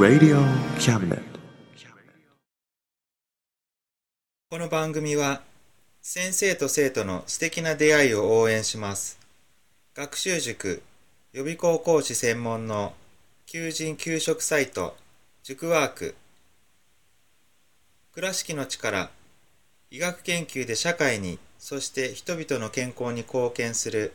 Radio Cabinet. この番組は先生と生徒の素敵な出会いを応援します学習塾予備校講師専門の求人・給食サイト塾ワーク倉敷の力医学研究で社会にそして人々の健康に貢献する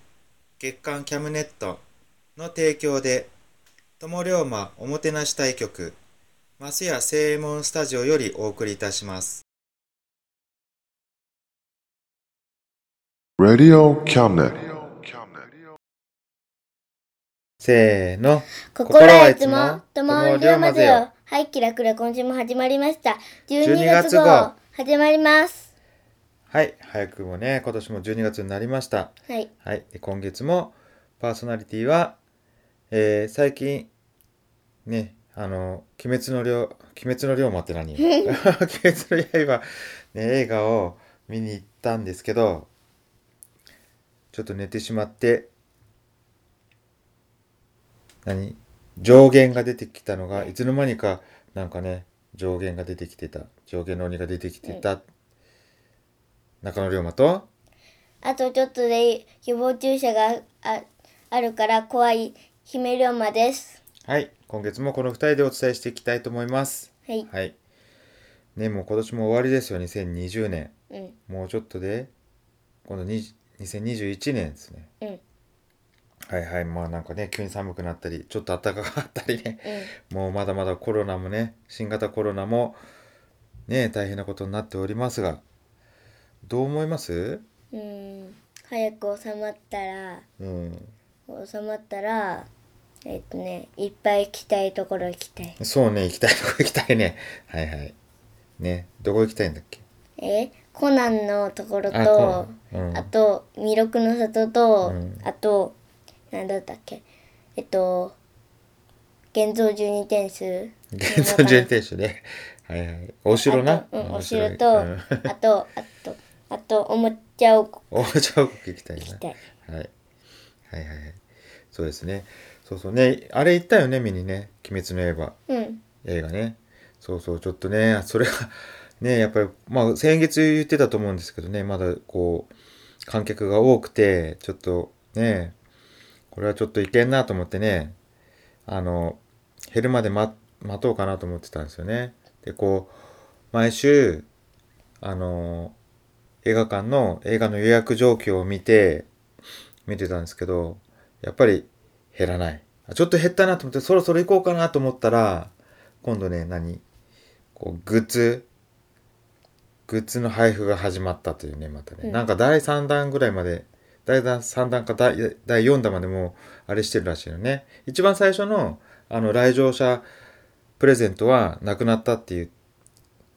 月刊キャムネットの提供で友龍馬おもてなし対局マスヤ正右衛門スタジオよりお送りいたします。Radio Cabinet. せーの。心はいつも、ともりょうまぜよ。はい、キラキラ今週も始まりました。12 12月号、始まります。はい。早くもね、今年も12月になりました。はい。はい。で今月もパーソナリティは、えー、最近、ね、あの、鬼滅の龍、鬼滅の龍馬って何？鬼滅の刃、ね、映画を見に行ったんですけど、ちょっと寝てしまって、何？上限が出てきたのが、いつの間にか、なんかね、上限が出てきてた。上限の鬼が出てきてた。中野龍馬と、あとちょっとで予防注射がああるから怖い姫龍馬です。はい、今月もこの2人でお伝えしていきたいと思います。はい。はい。ね、もう今年も終わりですよ、2020年。うん。もうちょっとで、今度に2021年ですね。うん。はいはい、まあなんかね、急に寒くなったり、ちょっと暖かかったりね、うん。もうまだまだコロナもね、新型コロナも、ね、大変なことになっておりますが、どう思います？うん。早く収まったら、うん。収まったら、えっとね、いっぱい行きたいところ行きたい。そうね、行きたいとこ行きたいね。はいはい。ね、どこ行きたいんだっけ？えコナンのところと、あコナンうんあと、弥勒の里と、うんあと、なんだったっけ、えっと、現像十二点数。現存順停止ね。はいはい。お城なあ。と、うん、お城城と、うんあと、あと、あと、おもちゃ王国お茶王国行きたいな。行きたい。はい。はいはいはい。そうですね。そうそうね。あれ行ったよね、見にね。鬼滅の刃うん。映画ね。そうそう、ちょっとね、それが、ね、やっぱり、まあ、先月言ってたと思うんですけどね、まだこう、観客が多くて、ちょっとね、これはちょっといけんなと思ってね、あの、減るまで待待とうかなと思ってたんですよね。で、こう、毎週、あの、映画館の映画の予約状況を見て、見てたんですけど、やっぱり減らない。あちょっと減ったなと思って、そろそろ行こうかなと思ったら、今度ね、何？こう、グッズ、グッズの配布が始まったというね、またね。うんなんか第3弾ぐらいまで、第3弾か第第4弾までもう、あれしてるらしいよね。一番最初の、あの、来場者プレゼントはなくなったっていう、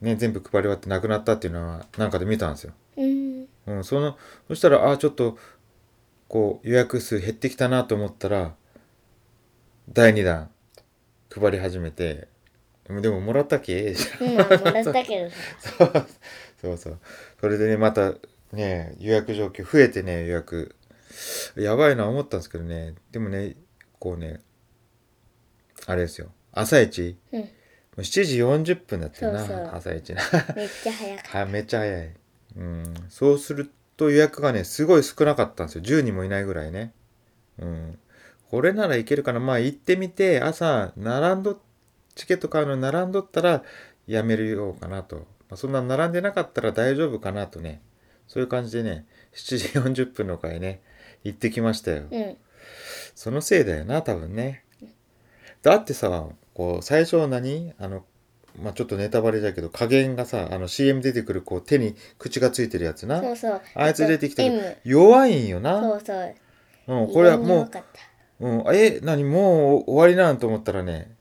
ね、全部配り終わってなくなったっていうのは、なんかで見たんですよ。うん。うん、その、そしたら、あ、ちょっと、こう、予約数減ってきたなと思ったら、第2弾、配り始めて、でもでももらったっけ？うん、もらったけどさ。そうそうそう。それでね、またね、予約状況増えてね、予約。やばいな思ったんですけどね。でもね、こうね、あれですよ。朝一？うん。もう7時40分だったよな、朝一な。めっちゃ早かっはい、めっちゃ早い。うん。そうすると予約がね、すごい少なかったんですよ。10人もいないぐらいね。うん。これならいけるかな。まあ行ってみて、朝、並んど、チケット買うのに並んどったらやめるようかなと。まあ、そんな並んでなかったら大丈夫かなとね。そういう感じでね、7時40分の回ね、行ってきましたよ。うん。そのせいだよな、多分ね。だってさ、こう、最初は何？あの、まあ、ちょっとネタバレだけど、加減がさ、あの CM 出てくる、こう、手に口がついてるやつな。そうそう。あいつ出てきたけど M。弱いんよな。そうそう。うん、これはもう、うん、え、何もう終わりなんと思ったらね、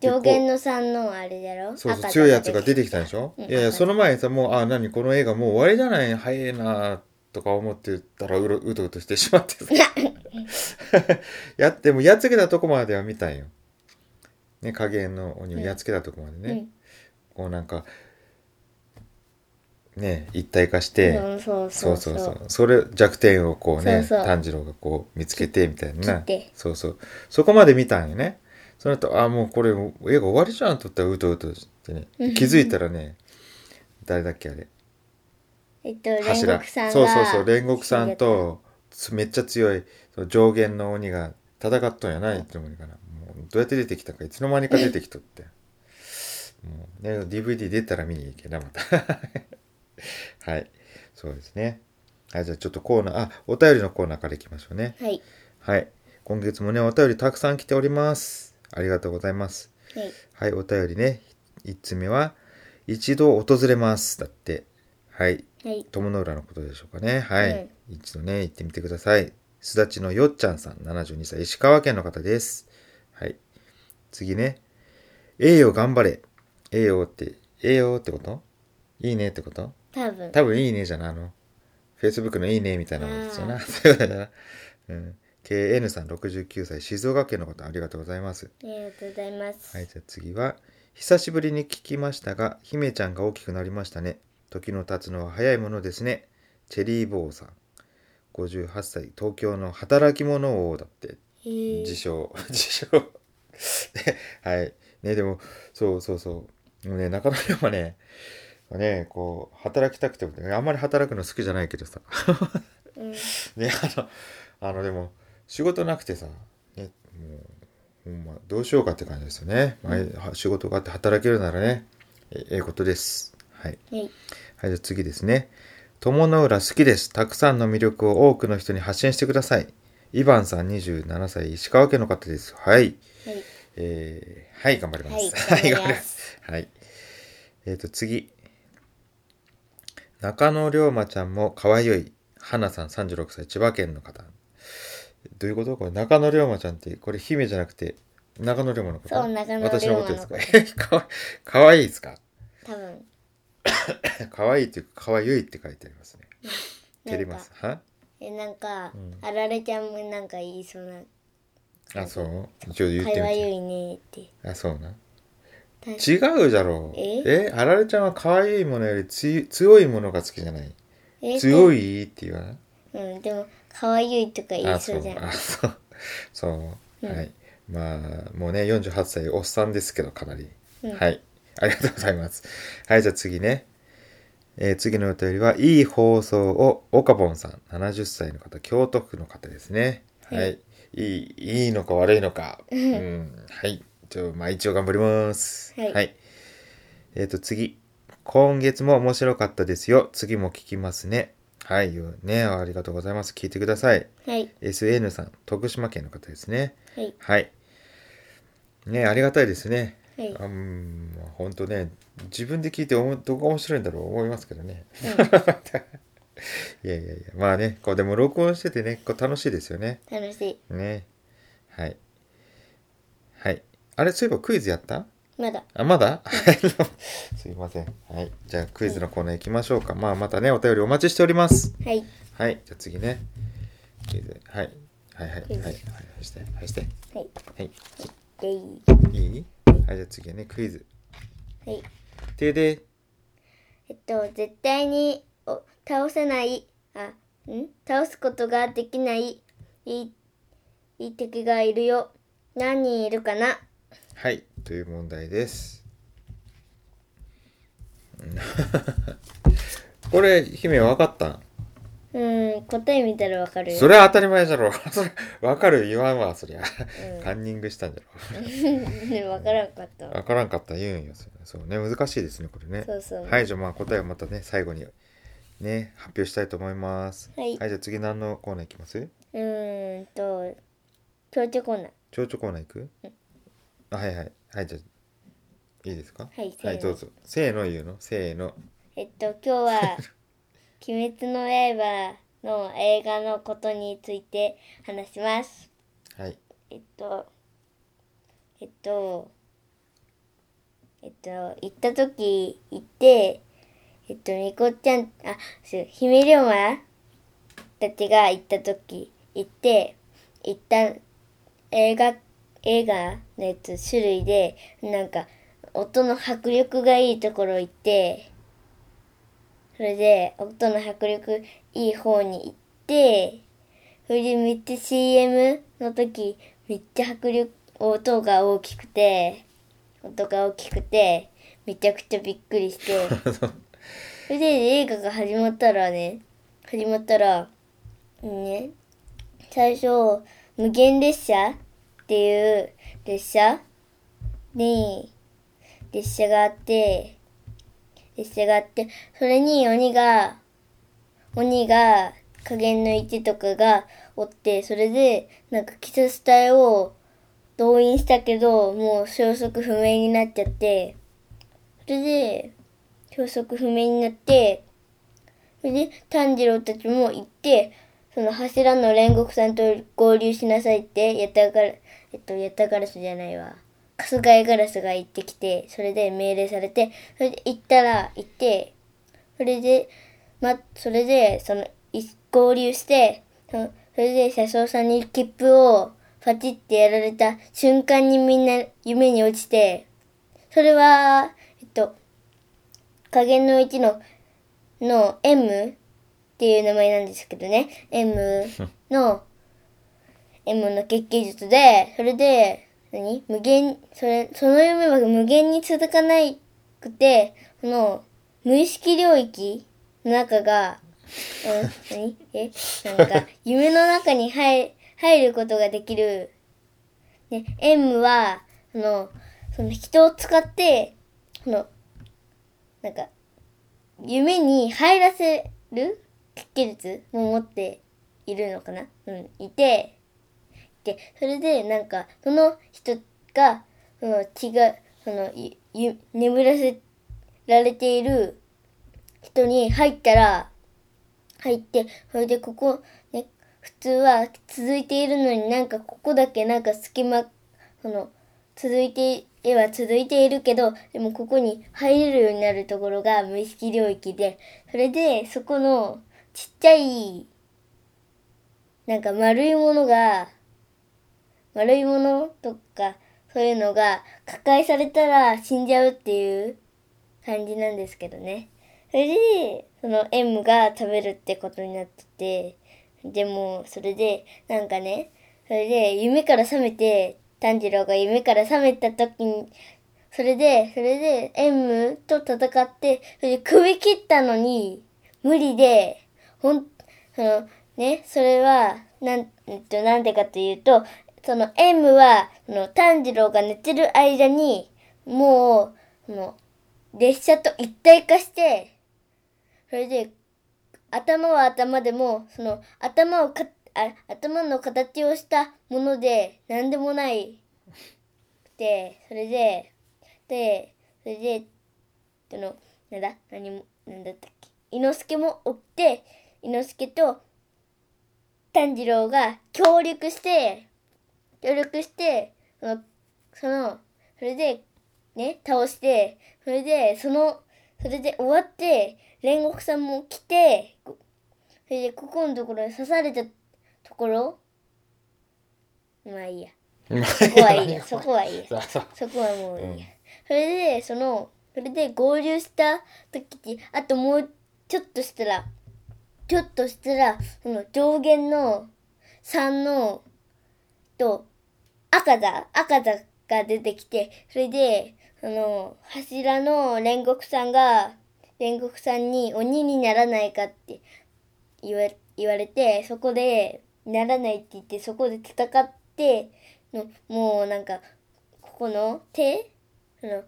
上限の3のあれだろ？そうそう、赤強いやつが出てきたでしょ、うんいやいや、赤その前にさ、もう、あ、何、この映画もう終わりじゃない早いなとか思ってたらうろ、うとうとしてしまってさ。やって、もうやっつけたとこまでは見たんよ。ね、加減の鬼をやっつけたとこまでね。うんこうなんか、ね、一体化して、うんそうそそううそううそそう。それ弱点をこうね、そうそう炭治郎がこう見つけてみたいな切って。そうそう。そこまで見たんよね。その後、あ、もうこれ映画終わりじゃんと思ったらうとうとしてね。気づいたらね、誰だっけあれ。えっと煉柱。獄さんがそうそうそう。煉獄さんとつめっちゃ強いその上限の鬼が戦っとんやないいつの間にかな。どうやって出てきたかいつの間にか出てきとって。もうね、DVD 出たら見に行けな、また。はい。そうですね。はい、じゃあちょっとコーナー、あ、お便りのコーナーからいきましょうね。はいはい。今月もね、お便りたくさん来ております。ありがとうございます。はいはい、お便りね。1つ目は、一度訪れます。だって。はい。はい友の浦のことでしょうかね。はい。一度ね、行ってみてください。すだちのよっちゃんさん、72歳、石川県の方です。はい。次ね。栄養頑張れ。栄養って、栄養ってこと？いいねってこと？多分多分いいねじゃないあの、Facebook のいいねみたいなもんですよな。そういうことだな。うん。KN さん69歳、静岡県の方、ありがとうございます。ありがとうございますはい、じゃあ次は、久しぶりに聞きましたが、姫ちゃんが大きくなりましたね。時の経つのは早いものですね。チェリーボーさん。58歳、東京の働き者王だって。自称、自称。ではい。ね、でも、そうそうそう。もうね、中野龍馬ね、ね、こう、働きたくてもね、あんまり働くの好きじゃないけどさ。うんね、あの、あの、でも、仕事なくてさ、ね、もう、ほんま、どうしようかって感じですよね。まあは仕事があって働けるならね、えええことです。はい。はいはい、じゃあ次ですね。友の浦好きです。たくさんの魅力を多くの人に発信してください。イバンさん27歳、石川県の方です。はい。はいえー、はい、頑張ります。はい頑張ります はい。えっ、と、次。中野龍馬ちゃんも可愛い。花さん36歳、千葉県の方。どういうこと？これ中野龍馬ちゃんって、これ姫じゃなくて、中野龍馬のことそう中野龍馬私のことですか？え かわかわいいですか？多分 可愛いっていうか、可愛いって書いてありますね。照ります。は？えなんか、んあられちゃんもなんか言いそうなあ、そう？一応言ってみて。いねってあ、そうな。た違うじゃろう。え？え？あられちゃんは可愛いものよりつ強いものが好きじゃない？え？強いって言わない？うんでも可愛いとか言あ、いそうじゃんあ、そう。そう。うんはい。まあ、もうね、48歳、おっさんですけど、かなり。うんはい。ありがとうございます。はい、じゃあ次ね。えー次のお便りは、いい放送を、オカボンさん、70歳の方、京都府の方ですね。はい。はいい、い、いいのか悪いのか。うん。はい。ちょ、まあ一応頑張ります。はいえっ、と、次。今月も面白かったですよ。次も聞きますね。はい。ね、ありがとうございます。聞いてください。はい SN さん、徳島県の方ですね。はいはい。ね、ありがたいですね。はいあうん、本当ね、自分で聞いておもどこが面白いんだろう思いますけどね。いやいやいや、まあね、こうでも録音しててね、こう楽しいですよね。楽しいね。はい。はい。あれ、そういえばクイズやった？まだあ、まだ？すいません。はい。じゃあクイズのコーナー行きましょうか。まあまたね、お便りお待ちしております。はいはい。じゃあ次ね。クイズ。はい。はいはいはい。はい。はい。して。はいして。はいはいいい？はい、じゃあ次はね、クイズ。はい。てで、えっと絶対にお倒せないあん？倒すことができないいいいい敵がいるよ。何人いるかな？はい、という問題です。これ、姫分かった？うん、答え見たらわかるよ。それは当たり前じゃろ。それ、わかる言わんわ、そりゃ。うんカンニングしたんじゃね、わからんかったろ。わ。わからんかったら言うんよ。そうね、難しいですね、これね。そうそう。はい、じゃあまあ答えをまたね、最後にね、発表したいと思います。はいはい、じゃあ次何のコーナーいきます？うーんと、強調コーナー。蝶々コーナーいく？あ、はいはい。はい、じゃあ、いいですか？はい、はい、のどうぞ。せーの言うの？せーの。えっと、今日は、鬼滅の刃の映画のことについて話します。はい。えっと、えっと、えっと、行った時行って、えっと、みこちゃん、あ、そう、姫龍馬たちが行った時行って、行った映画、映画のやつ種類で、なんか、音の迫力がいいところ行って、それで、音の迫力いい方に行って、それでめっちゃ CM の時、めっちゃ迫力、音が大きくて、音が大きくて、めちゃくちゃびっくりして、それで映画が始まったらね、始まったら、ね、最初、無限列車っていう列車に、列車があって、列車があって、それに鬼が、鬼が、加減の1とかがおって、それで、なんか、鬼殺隊を動員したけど、もう消息不明になっちゃって、それで、消息不明になって、それで、炭治郎たちも行って、その柱の煉獄さんと合流しなさいって、ヤタガラ、えっと、ヤタガラスじゃないわ。春日井ガラスが行ってきて、それで命令されて、それで行ったら、行って、それで、ま、それで、その、い合流して、そそれで車掌さんに切符をパチってやられた瞬間にみんな夢に落ちて、それは、えっと、加減の1の、の M っていう名前なんですけどね。M の、M の決起術で、それで、何？無限、それ、その夢は無限に続かなくて、その、無意識領域の中が、うん、何？え？なんか、夢の中に入、入ることができる、ね、M は、その、その人を使って、その、なんか、夢に入らせる決起術も持っているのかな？うん、いて、それで、なんか、その人が、その血が、その、ゆ、眠らせられている人に入ったら、入って、それでここ、ね、普通は続いているのになんかここだけなんか隙間、その、続いて、絵は続いているけど、でもここに入れるようになるところが無意識領域で、それでそこのちっちゃい、なんか丸いものが、丸いものとか、そういうのが破壊されたら死んじゃうっていう感じなんですけどね。それで、その M が食べるってことになってて、でも、それで、なんかね、それで夢から覚めて、炭治郎が夢から覚めた時に、それで、それで M と戦って、それで首切ったのに、無理で、ほん、その、ね、それは、なん、えっと、なんでかというと、その M は、その炭治郎が寝てる間に、もう、その、列車と一体化して、それで、頭は頭でも、その、頭をか、あ、頭の形をしたもので、なんでもない。で、それで、で、それで、その、なんだ何も、なんだったっけ。伊之助もおって、伊之助と炭治郎が協力して、協力して、その、その、それで、ね、倒して、それで、その、それで終わって、煉獄さんも来て、こそれで、ここのところに刺されたところまあいいや。そこはいいや。そこはいいや。そこはもういいや。それで、その、それで合流した時に、あともうちょっとしたら、ちょっとしたら、その上限の3の、と、赤座、赤座が出てきて、それで、その、柱の煉獄さんが、煉獄さんに鬼にならないかって言わ言われてそこでならないって言ってそこで戦ってのもうなんかここの手その、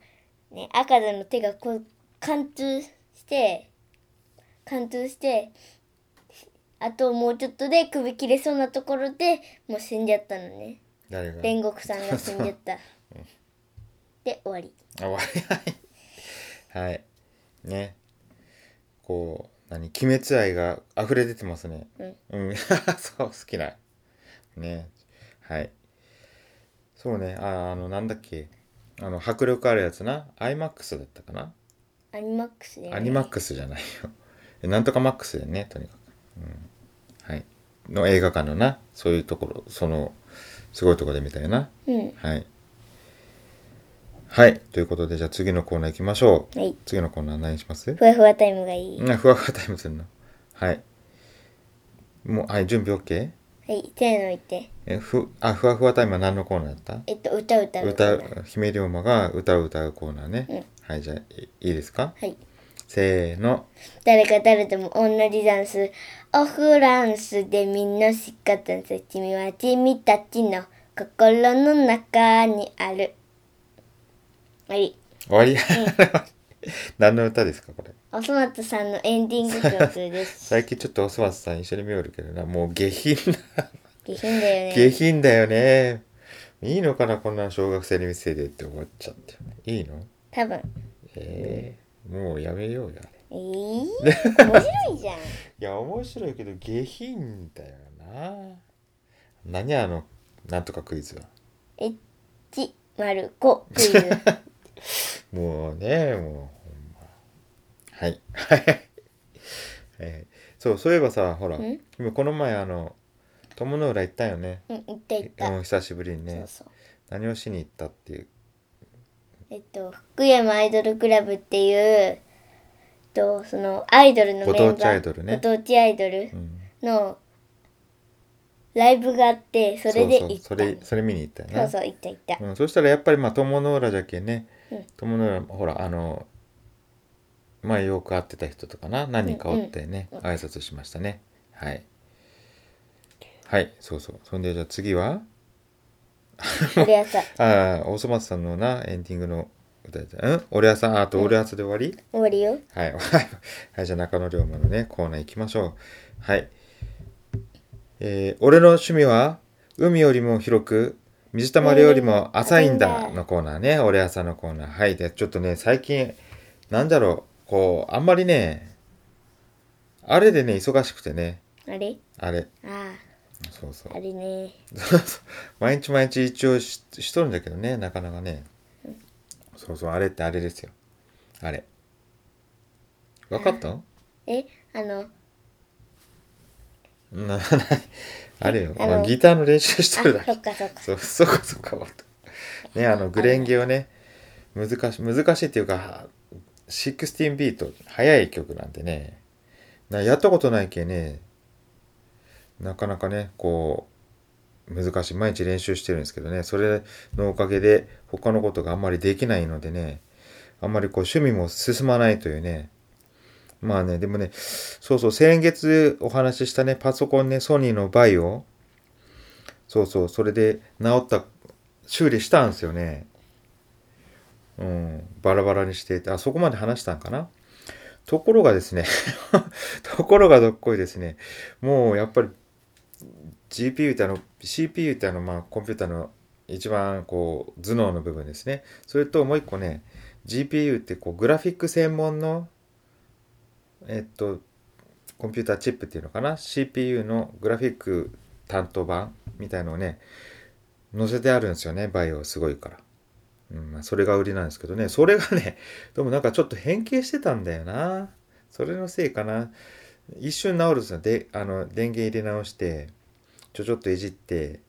ね、赤田の手がこう貫通して貫通してあともうちょっとで首切れそうなところでもう死んじゃったのね。誰が？煉獄さんが死んじゃった。で終わり。あ終わり。はい。はい。ね。こう何？鬼滅愛が溢れ出てますね。うん。うん。そう好きな。ね。はい。そうね。ああのなんだっけ？あの迫力あるやつな？iMAX だったかな？アニマックスで、ね、アニマックスじゃないよ。えなんとかマックスでねとにかく、うん、はい。の映画館のな？そういうところそのすごいところで見たよな。うん。はい。はい。ということでじゃあ次のコーナー行きましょう。はい。次のコーナー何します？ふわふわタイムがいい、うんふわふわタイムするの？はい。もうはい準備 OK? はいせーの言って。えふあふわふわタイムは何のコーナーだった？えっと歌歌う歌コーナー。姫龍馬が歌を歌うコーナーね、うん。はいじゃあいいいですか？はい。せーの。誰か誰とも同じダンスおフランスでみんなしかダンス君は君たちの心の中にある。はい。終わり、何の歌ですかこれ？おそ松さんのエンディング曲です。最近ちょっとおそ松さん一緒に見よるけどな。もう下品な。下品だよね。下品だよね。いいのかなこんな小学生に見せてって終わっちゃって。いいの？多分。えー、もうやめようよあれえー、面白いじゃん。いや面白いけど下品だよな。何あのなんとかクイズは？1丸5クイズもうねもうほんま。はい。はい、えーそうそういえばさほらん？今この前あの友の浦行ったよね。うん言った言った、もう久しぶりにね。そうそう。何をしに行ったっていう？えっと福山アイドルクラブっていうとそのアイドルのメンバーご当地アイドルね。ご当地アイドルうん。のライブがあってそれで行った。そうそれそれ見に行ったよね。そうそう行った行った、うん、そしたらやっぱりまあ友の浦じゃけんね。うん。友の浦ほらあの前よく会ってた人とかな。何人かおってね、うんうん挨拶しましたね。はい。はいそうそう。そんでじゃあ次は？あ あ大曽松さんのなエンディングのうん？俺はさんあと俺はつで終わり、終わりよ。はい。はいじゃあ中野龍馬のねコーナー行きましょう。はい。えー俺の趣味は海よりも広く水たまりよりも浅いんだ。のコーナーね。俺朝のコーナー。はい。でちょっとね最近なんだろう。こうあんまりねあれでね忙しくてね。あれ？あれ。あそうそう。ああれね。毎日毎日一応ししとるんだけどねなかなかねそうそうあれってあれですよ。あれ。分かった？えあの。ななあれよ。あの。ギターの練習しあてるだけ。そっかそっか。そうそうかそうかねあのグレンゲをね難しい難しいっていうか16ビート速い曲なんでね。なやったことないけね。なかなかねこう難しい。毎日練習してるんですけどね。それのおかげで他のことがあんまりできないのでね。あんまりこう趣味も進まないというね。まあねでもねそうそう先月お話ししたねパソコンねソニーのバイオ。そうそうそれで治った修理したんですよね。うんバラバラにして。てあそこまで話したんかな。ところがですね ところがどっこいですね。もうやっぱり GPU ってあの CPU ってあのまあコンピューターの一番こう頭脳の部分ですね。それともう一個ね GPU ってこうグラフィック専門のえっとコンピューターチップっていうのかな？CPU のグラフィック担当版みたいのをね載せてあるんですよねバイオすごいから、うんまあ、それが売りなんですけどね。それがねでもなんかちょっと変形してたんだよな。それのせいかな。一瞬治るんですよ。であの電源入れ直してちょちょっといじって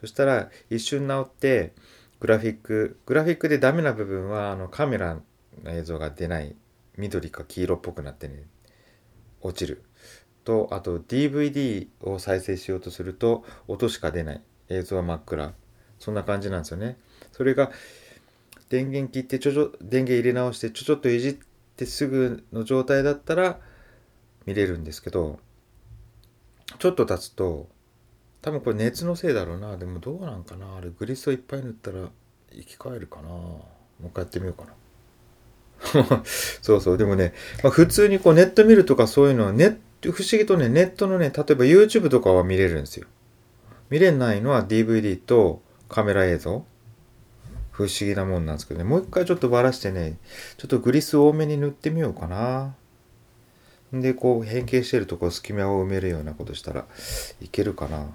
そしたら一瞬治ってグラフィックグラフィックでダメな部分はあのカメラの映像が出ない緑か黄色っぽくなってね落ちる。とあと DVD を再生しようとすると音しか出ない。映像は真っ暗。そんな感じなんですよね。それが電源切ってちょちょ電源入れ直してちょちょっといじってすぐの状態だったら見れるんですけどちょっと経つと多分これ熱のせいだろうな。でもどうなんかな。あれグリスをいっぱい塗ったら生き返るかな。もう一回やってみようかな。そうそう。でもね、まあ、普通にこうネット見るとかそういうのはネット不思議とねネットのね例えば YouTube とかは見れるんですよ。見れないのは DVD とカメラ映像。不思議なもんなんですけどね。もう一回ちょっとばらしてねちょっとグリス多めに塗ってみようかな。でこう変形してるとこ隙間を埋めるようなことしたらいけるかな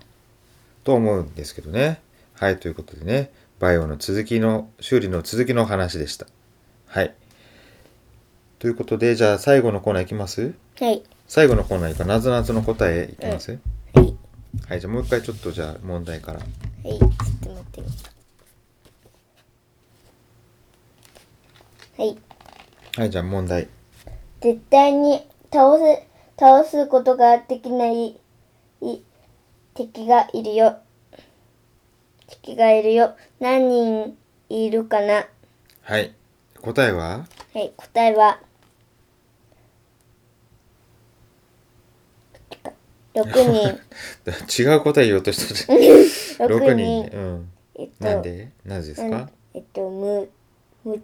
と思うんですけどねはいということでねバイオの続きの修理の続きの話でしたはいということでじゃあ最後のコーナーいきます？はい。最後のコーナーいくかな？ぞなぞの答えいきます、はい。はいじゃあもう一回ちょっとじゃあ問題からはい。ちょっと待ってね。はい。はいじゃあ問題絶対に倒す、倒すことができないい敵がいるよ。敵がいるよ。何人いるかな？はい。答えは？はい、答えは、6人。違う答え言おうとした6 6 人。人。うん。えっと、なんで？なぜですか？えっと、無、無、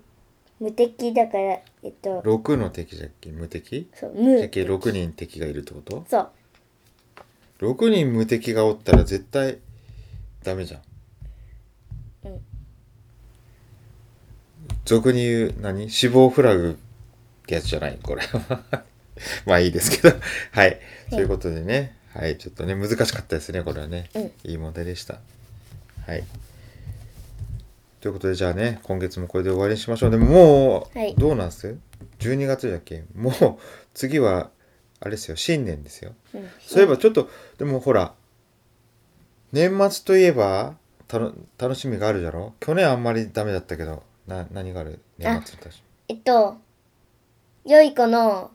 無敵だから、えっと、6の敵じゃっけ？無敵？そう、無じゃっけ？6人敵がいるってこと？そう。6人無敵がおったら絶対ダメじゃん、うん。俗に言う何？死亡フラグってやつじゃない？これ まあいいですけど。はい。そういうことでね。はい。ちょっとね難しかったですねこれはね、うん。いい問題でした。はいということでじゃあね今月もこれで終わりにしましょう。でももう、はい。どうなんす ?12 月だっけもう次はあれですよ。新年ですよ。うん、そういえばちょっとでもほら年末といえばたの楽しみがあるじゃろ？去年あんまりダメだったけどな何がある？年末の楽しえっと、良い子の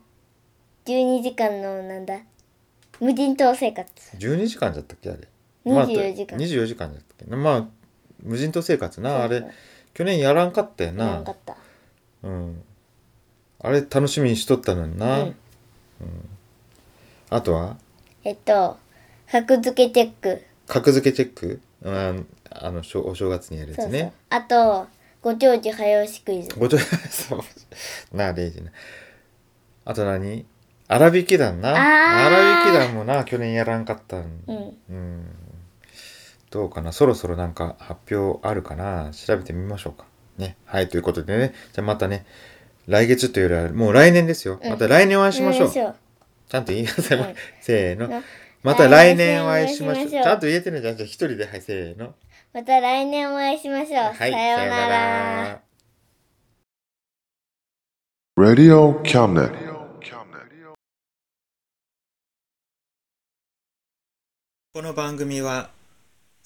12時間のなんだ、無人島生活。み12時間だったっけあれ？24時間。まあ、24時間だったっけ？まあ無人島生活なあれ去年やらんかったよななかった。うんあれ楽しみにしとったのにな、うんあとは？えっと、格付けチェック。格付けチェック、うん、あのしょお正月にやるやつね。あと、ご長寿早押しクイズ。ごちょそうなあ、レイジな。あと何？荒引き団な。あー荒引き団もな、去年やらんかったん。うん。うん。どうかな？そろそろなんか発表あるかな？調べてみましょうか。ね。はい、ということでね。じゃあまたね、来月というよりは、もう来年ですよ。うんまた来年お会いしましょう。ちゃんと言いなさい。うん せーの。なまた来年お会いしましょう。ちゃんと言えてね。じゃあじゃあ一人で、はい、せーの。また来年お会いしましょう。はい、さようなら。Radio Cabinet. この番組は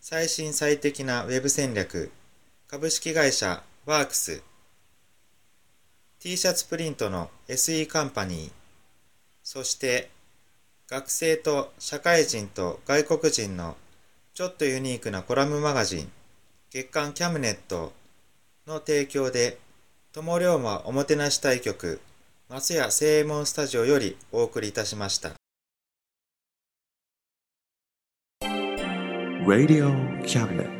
最新最適なウェブ戦略株式会社ワークス t シャツプリントの SE カンパニーそして学生と社会人と外国人のちょっとユニークなコラムマガジン月刊キャムネットの提供で友龍馬おもてなし対局松屋正右衛門スタジオよりお送りいたしました。Radio Cabinet.